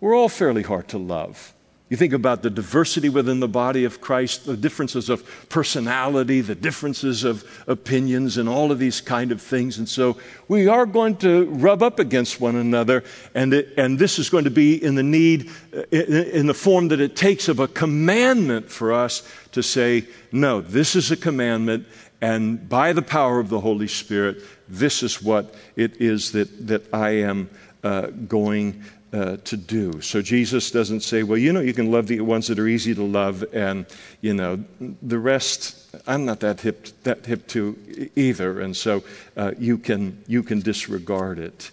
We're all fairly hard to love. You think about the diversity within the body of Christ, the differences of personality, the differences of opinions, and all of these kind of things. And so we are going to rub up against one another, and, it, and this is going to be in the need, in, in the form that it takes of a commandment for us to say, no, this is a commandment, and by the power of the Holy Spirit, this is what it is that, that I am uh, going uh, to do. So Jesus doesn't say, well, you know, you can love the ones that are easy to love, and, you know, the rest, I'm not that hip, that hip to either, and so uh, you, can, you can disregard it.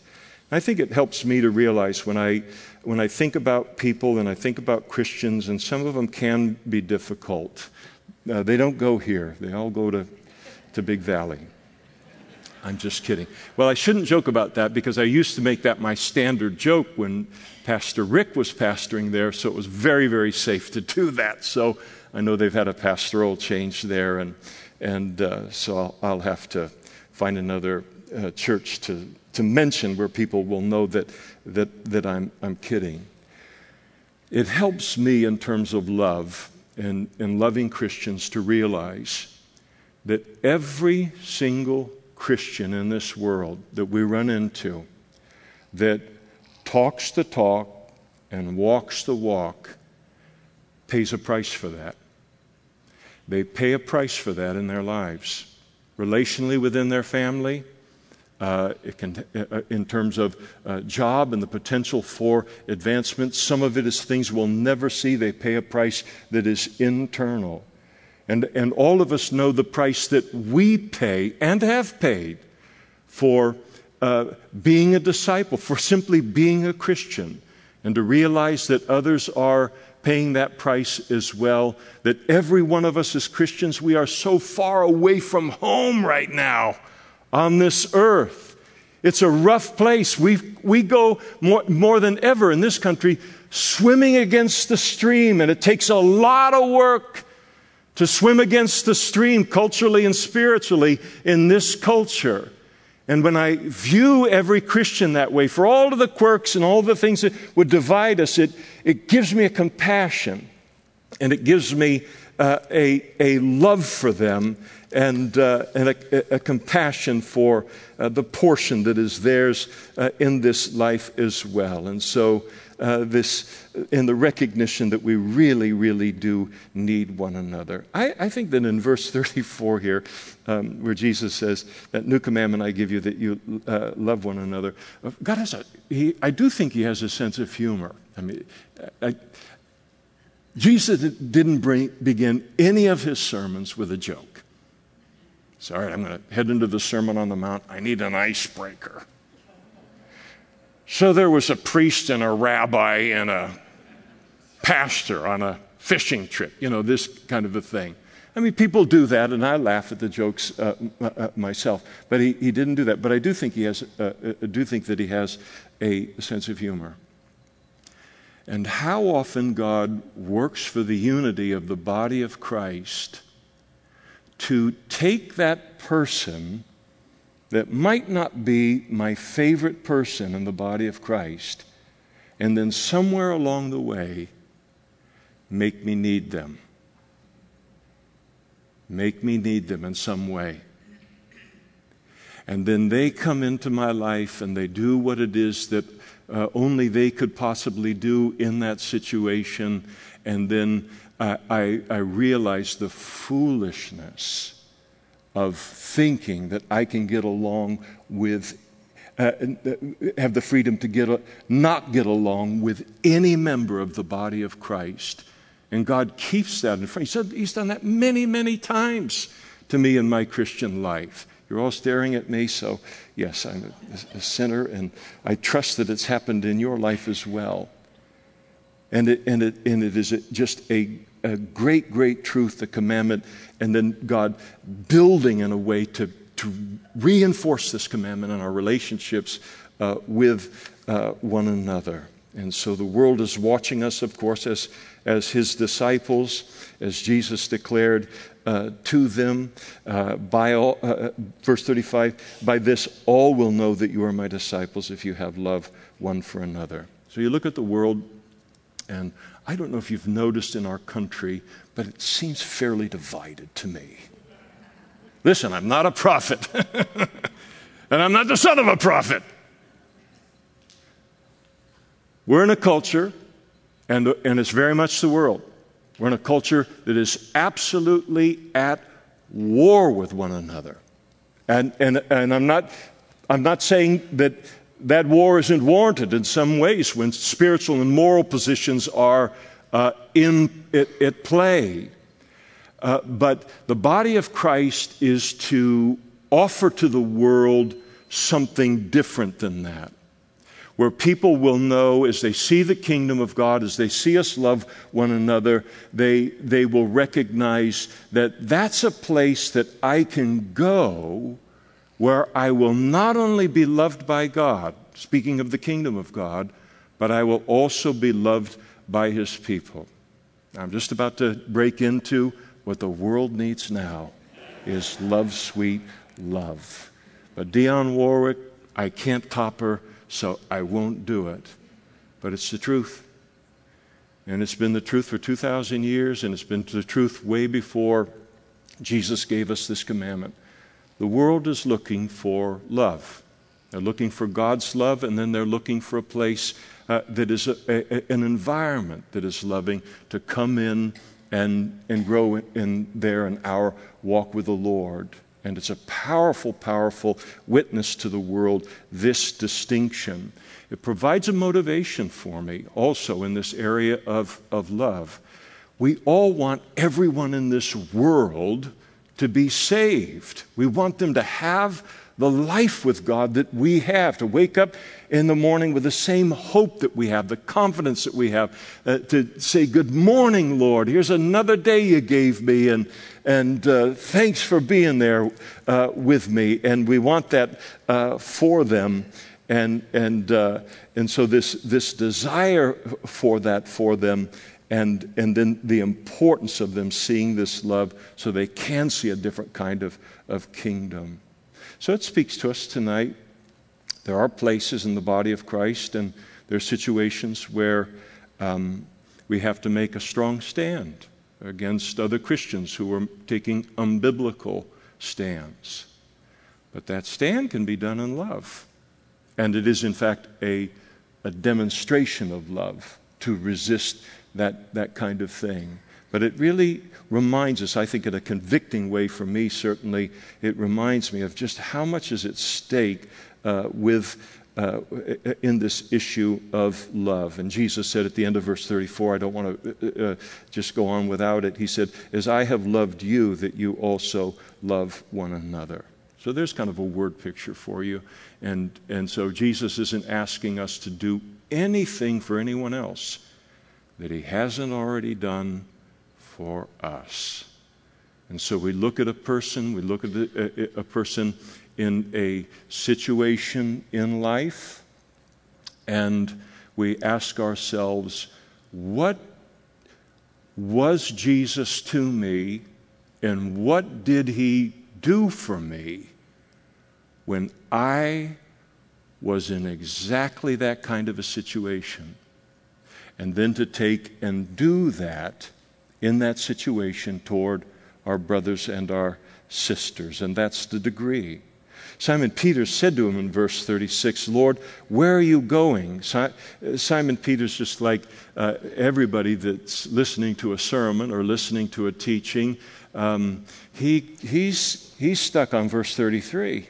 I think it helps me to realize when I, when I think about people and I think about Christians, and some of them can be difficult, uh, they don't go here, they all go to, to Big Valley. I'm just kidding. Well, I shouldn't joke about that because I used to make that my standard joke when Pastor Rick was pastoring there, so it was very, very safe to do that. So I know they've had a pastoral change there, and, and uh, so I'll, I'll, have to find another uh, church to, to mention where people will know that, that, that I'm, I'm kidding. It helps me in terms of love and, and loving Christians to realize that every single Christian in this world that we run into that talks the talk and walks the walk pays a price for that. They pay a price for that in their lives, relationally within their family, uh, can, uh, in terms of uh, job and the potential for advancement. Some of it is things we'll never see. They pay a price that is internal. And, and all of us know the price that we pay and have paid for uh, being a disciple, for simply being a Christian, and to realize that others are paying that price as well. That every one of us as Christians, we are so far away from home right now on this earth. It's a rough place. we we go more, more than ever in this country swimming against the stream, and it takes a lot of work to swim against the stream culturally and spiritually in this culture. And when I view every Christian that way, for all of the quirks and all the things that would divide us, it, it gives me a compassion and it gives me uh, a, a love for them and, uh, and a, a, compassion for uh, the portion that is theirs uh, in this life as well. And so uh, this and the recognition that we really, really do need one another. I, I think that in verse 34 here, um, where Jesus says, That new commandment I give you that you uh, love one another, uh, God has a, he, I do think he has a sense of humor. I mean, I, Jesus didn't bring, begin any of his sermons with a joke. Sorry, I'm going to head into the Sermon on the Mount. I need an icebreaker. So there was a priest and a rabbi and a pastor on a fishing trip, you know, this kind of a thing. I mean, people do that, and I laugh at the jokes uh, uh, myself. But he, he didn't do that. But I do think he has, uh, uh do think that he has a sense of humor. And how often God works for the unity of the body of Christ to take that person that might not be my favorite person in the body of Christ, and then somewhere along the way, make me need them. Make me need them in some way. And then they come into my life and they do what it is that uh, only they could possibly do in that situation. And then I, I, I realize the foolishness of thinking that I can get along with, uh, uh have the freedom to get a, not get along with any member of the body of Christ and God keeps that in front. He said He's done that many, many times to me in my Christian life. You're all staring at me, so yes, I'm a, a sinner, and I trust that it's happened in your life as well. And it, and it, and it is just a, a great, great truth, the commandment, and then God building in a way to, to reinforce this commandment in our relationships uh, with uh, one another. And so the world is watching us, of course, as, as his disciples, as Jesus declared uh, to them. Uh, by all, uh, uh verse 35 By this all will know that you are my disciples if you have love one for another. So you look at the world, and I don't know if you've noticed in our country, but it seems fairly divided to me. Listen, I'm not a prophet, and I'm not the son of a prophet. We're in a culture, and, and it's very much the world. We're in a culture that is absolutely at war with one another. And, and, and I'm, not, I'm not saying that that war isn't warranted in some ways when spiritual and moral positions are uh, in, at, at play. Uh, but the body of Christ is to offer to the world something different than that where people will know as they see the kingdom of God, as they see us love one another, they, they will recognize that that's a place that I can go where I will not only be loved by God, speaking of the kingdom of God, but I will also be loved by his people. I'm just about to break into what the world needs now is love, sweet love. But Dionne Warwick, I can't top her so I won't do it. But it's the truth. And it's been the truth for 2,000 years, and it's been the truth way before Jesus gave us this commandment. The world is looking for love. They're looking for God's love, and then they're looking for a place uh, that is a, a, an environment that is loving to come in and, and grow in there in our walk with the Lord. And it's a powerful, powerful witness to the world, this distinction. It provides a motivation for me also in this area of, of love. We all want everyone in this world to be saved. We want them to have the life with God that we have, to wake up in the morning with the same hope that we have, the confidence that we have, uh, to say, Good morning, Lord. Here's another day you gave me, and, and uh, thanks for being there uh, with me. And we want that uh, for them. And, and, uh, and so, this, this desire for that for them and, and then the importance of them seeing this love so they can see a different kind of, of kingdom. So it speaks to us tonight. There are places in the body of Christ, and there are situations where um, we have to make a strong stand against other Christians who are taking unbiblical stands. But that stand can be done in love. And it is, in fact, a, a demonstration of love to resist that, that kind of thing. But it really reminds us, I think, in a convicting way for me, certainly, it reminds me of just how much is at stake uh, with. Uh, in this issue of love. And Jesus said at the end of verse 34, I don't want to uh, uh, just go on without it. He said, As I have loved you, that you also love one another. So there's kind of a word picture for you. And, and so Jesus isn't asking us to do anything for anyone else that He hasn't already done for us. And so we look at a person, we look at a, a, person in a situation in life, and we ask ourselves, what was Jesus to me, and what did he do for me when I was in exactly that kind of a situation? And then to take and do that in that situation toward our brothers and our sisters. And that's the degree. Simon Peter said to him in verse 36, Lord, where are you going? Simon Peter's just like uh, everybody that's listening to a sermon or listening to a teaching. Um, he, he's, he's stuck on verse 33.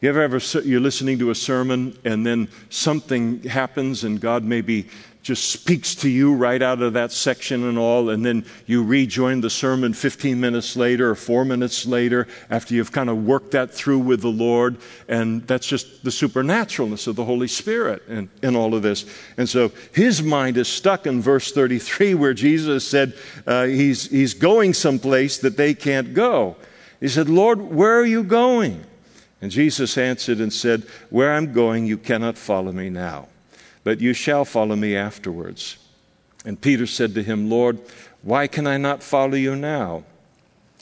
You ever ever you're listening to a sermon and then something happens and God maybe just speaks to you right out of that section and all, and then you rejoin the sermon 15 minutes later or four minutes later after you've kind of worked that through with the Lord. And that's just the supernaturalness of the Holy Spirit in, in all of this. And so his mind is stuck in verse 33 where Jesus said uh, he's, he's going someplace that they can't go. He said, Lord, where are you going? And Jesus answered and said, Where I'm going, you cannot follow me now but you shall follow me afterwards. And Peter said to him, Lord, why can I not follow you now?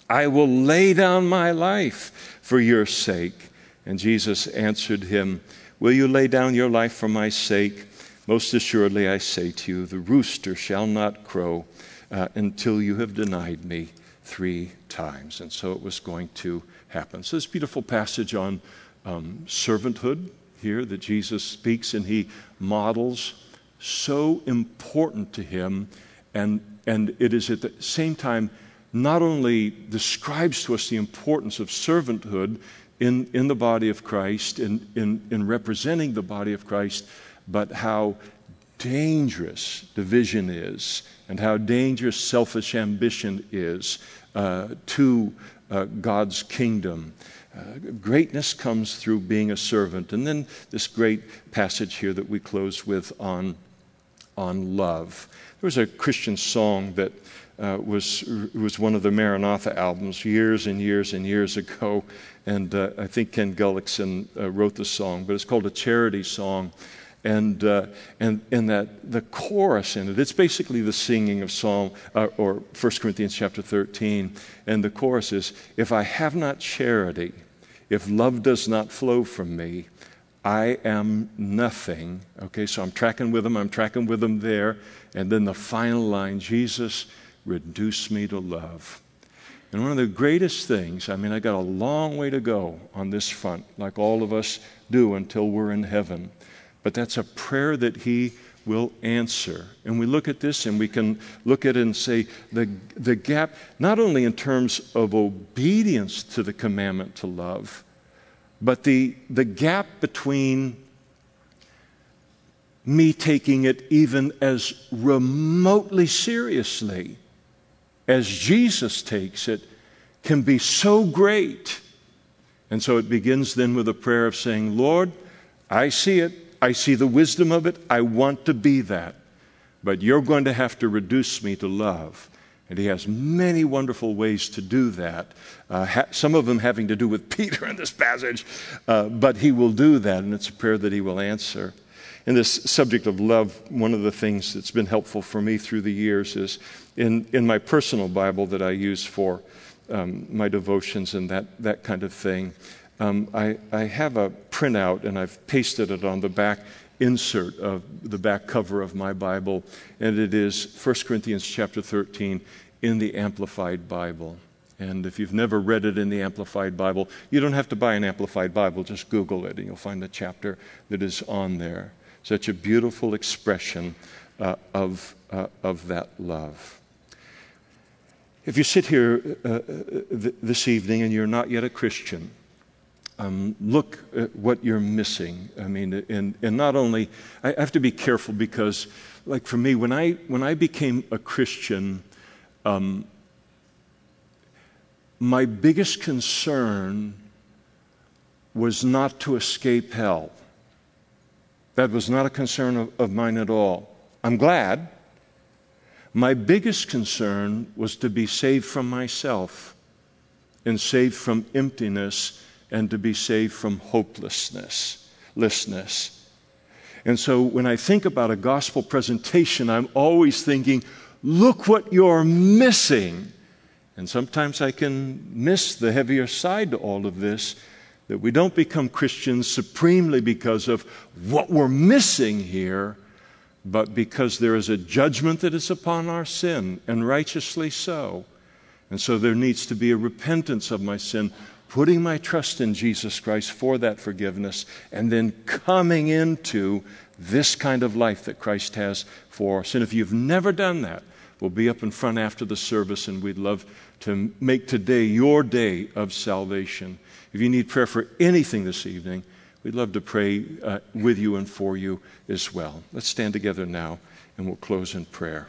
I will lay down my life for your sake. And Jesus answered him, Will you lay down your life for my sake? Most assuredly, I say to you, the rooster shall not crow uh, until you have denied me three times. And so it was going to happen. So, this beautiful passage on um, servanthood here that Jesus speaks and he models so important to him. And, and it is at the same time not only describes to us the importance of servanthood in, in the body of Christ, in, in, in representing the body of Christ, but how dangerous division is and how dangerous selfish ambition is uh, to uh, God's kingdom. Uh, greatness comes through being a servant. And then this great passage here that we close with on, on love. There was a Christian song that uh, was, was one of the Maranatha albums years and years and years ago. And uh, I think Kenn Gulliksen uh, wrote the song, but it's called a charity song and uh, and and that the chorus in it it's basically the singing of psalm uh, or 1 corinthians chapter 13 and the chorus is if i have not charity if love does not flow from me i am nothing. Okay so i'm tracking with them i'm tracking with them there and then the final line jesus reduce me to love. And one of the greatest things i mean i got a long way to go on this front like all of us do until we're in heaven but that's a prayer that He will answer. And we look at this and we can look at it and say the, the gap, not only in terms of obedience to the commandment to love, but the, the gap between me taking it even as remotely seriously as Jesus takes it can be so great. And so it begins then with a prayer of saying, Lord, I see it. I see the wisdom of it. I want to be that. But you're going to have to reduce me to love. And he has many wonderful ways to do that, uh, ha- some of them having to do with Peter in this passage, uh, but he will do that, and it's a prayer that he will answer. In this subject of love, one of the things that's been helpful for me through the years is in, in my personal Bible that I use for um, my devotions and that, that kind of thing um, I, I have a printout and I've pasted it on the back insert of the back cover of my Bible, and it is 1 Corinthians chapter 13 in the Amplified Bible. And if you've never read it in the Amplified Bible, you don't have to buy an Amplified Bible, just Google it and you'll find the chapter that is on there. Such a beautiful expression uh, of, uh, of that love. If you sit here uh, uh th- this evening and you're not yet a Christian, um, look at what you're missing. I mean, and, and not only, I have to be careful because, like for me, when I, when I became a Christian, um, my biggest concern was not to escape hell. That was not a concern of, of mine at all. I'm glad My biggest concern was to be saved from myself and saved from emptiness and to be saved from hopelessness. Lessness. And so when I think about a gospel presentation, I'm always thinking, look what you're missing. And sometimes I can miss the heavier side to all of this that we don't become Christians supremely because of what we're missing here, but because there is a judgment that is upon our sin, and righteously so. And so there needs to be a repentance of my sin, putting my trust in Jesus Christ for that forgiveness, and then coming into this kind of life that Christ has for us. And if you've never done that, we'll be up in front after the service, and we'd love to make today your day of salvation. If you need prayer for anything this evening, we'd love to pray uh, with you and for you as well. Let's stand together now, and we'll close in prayer.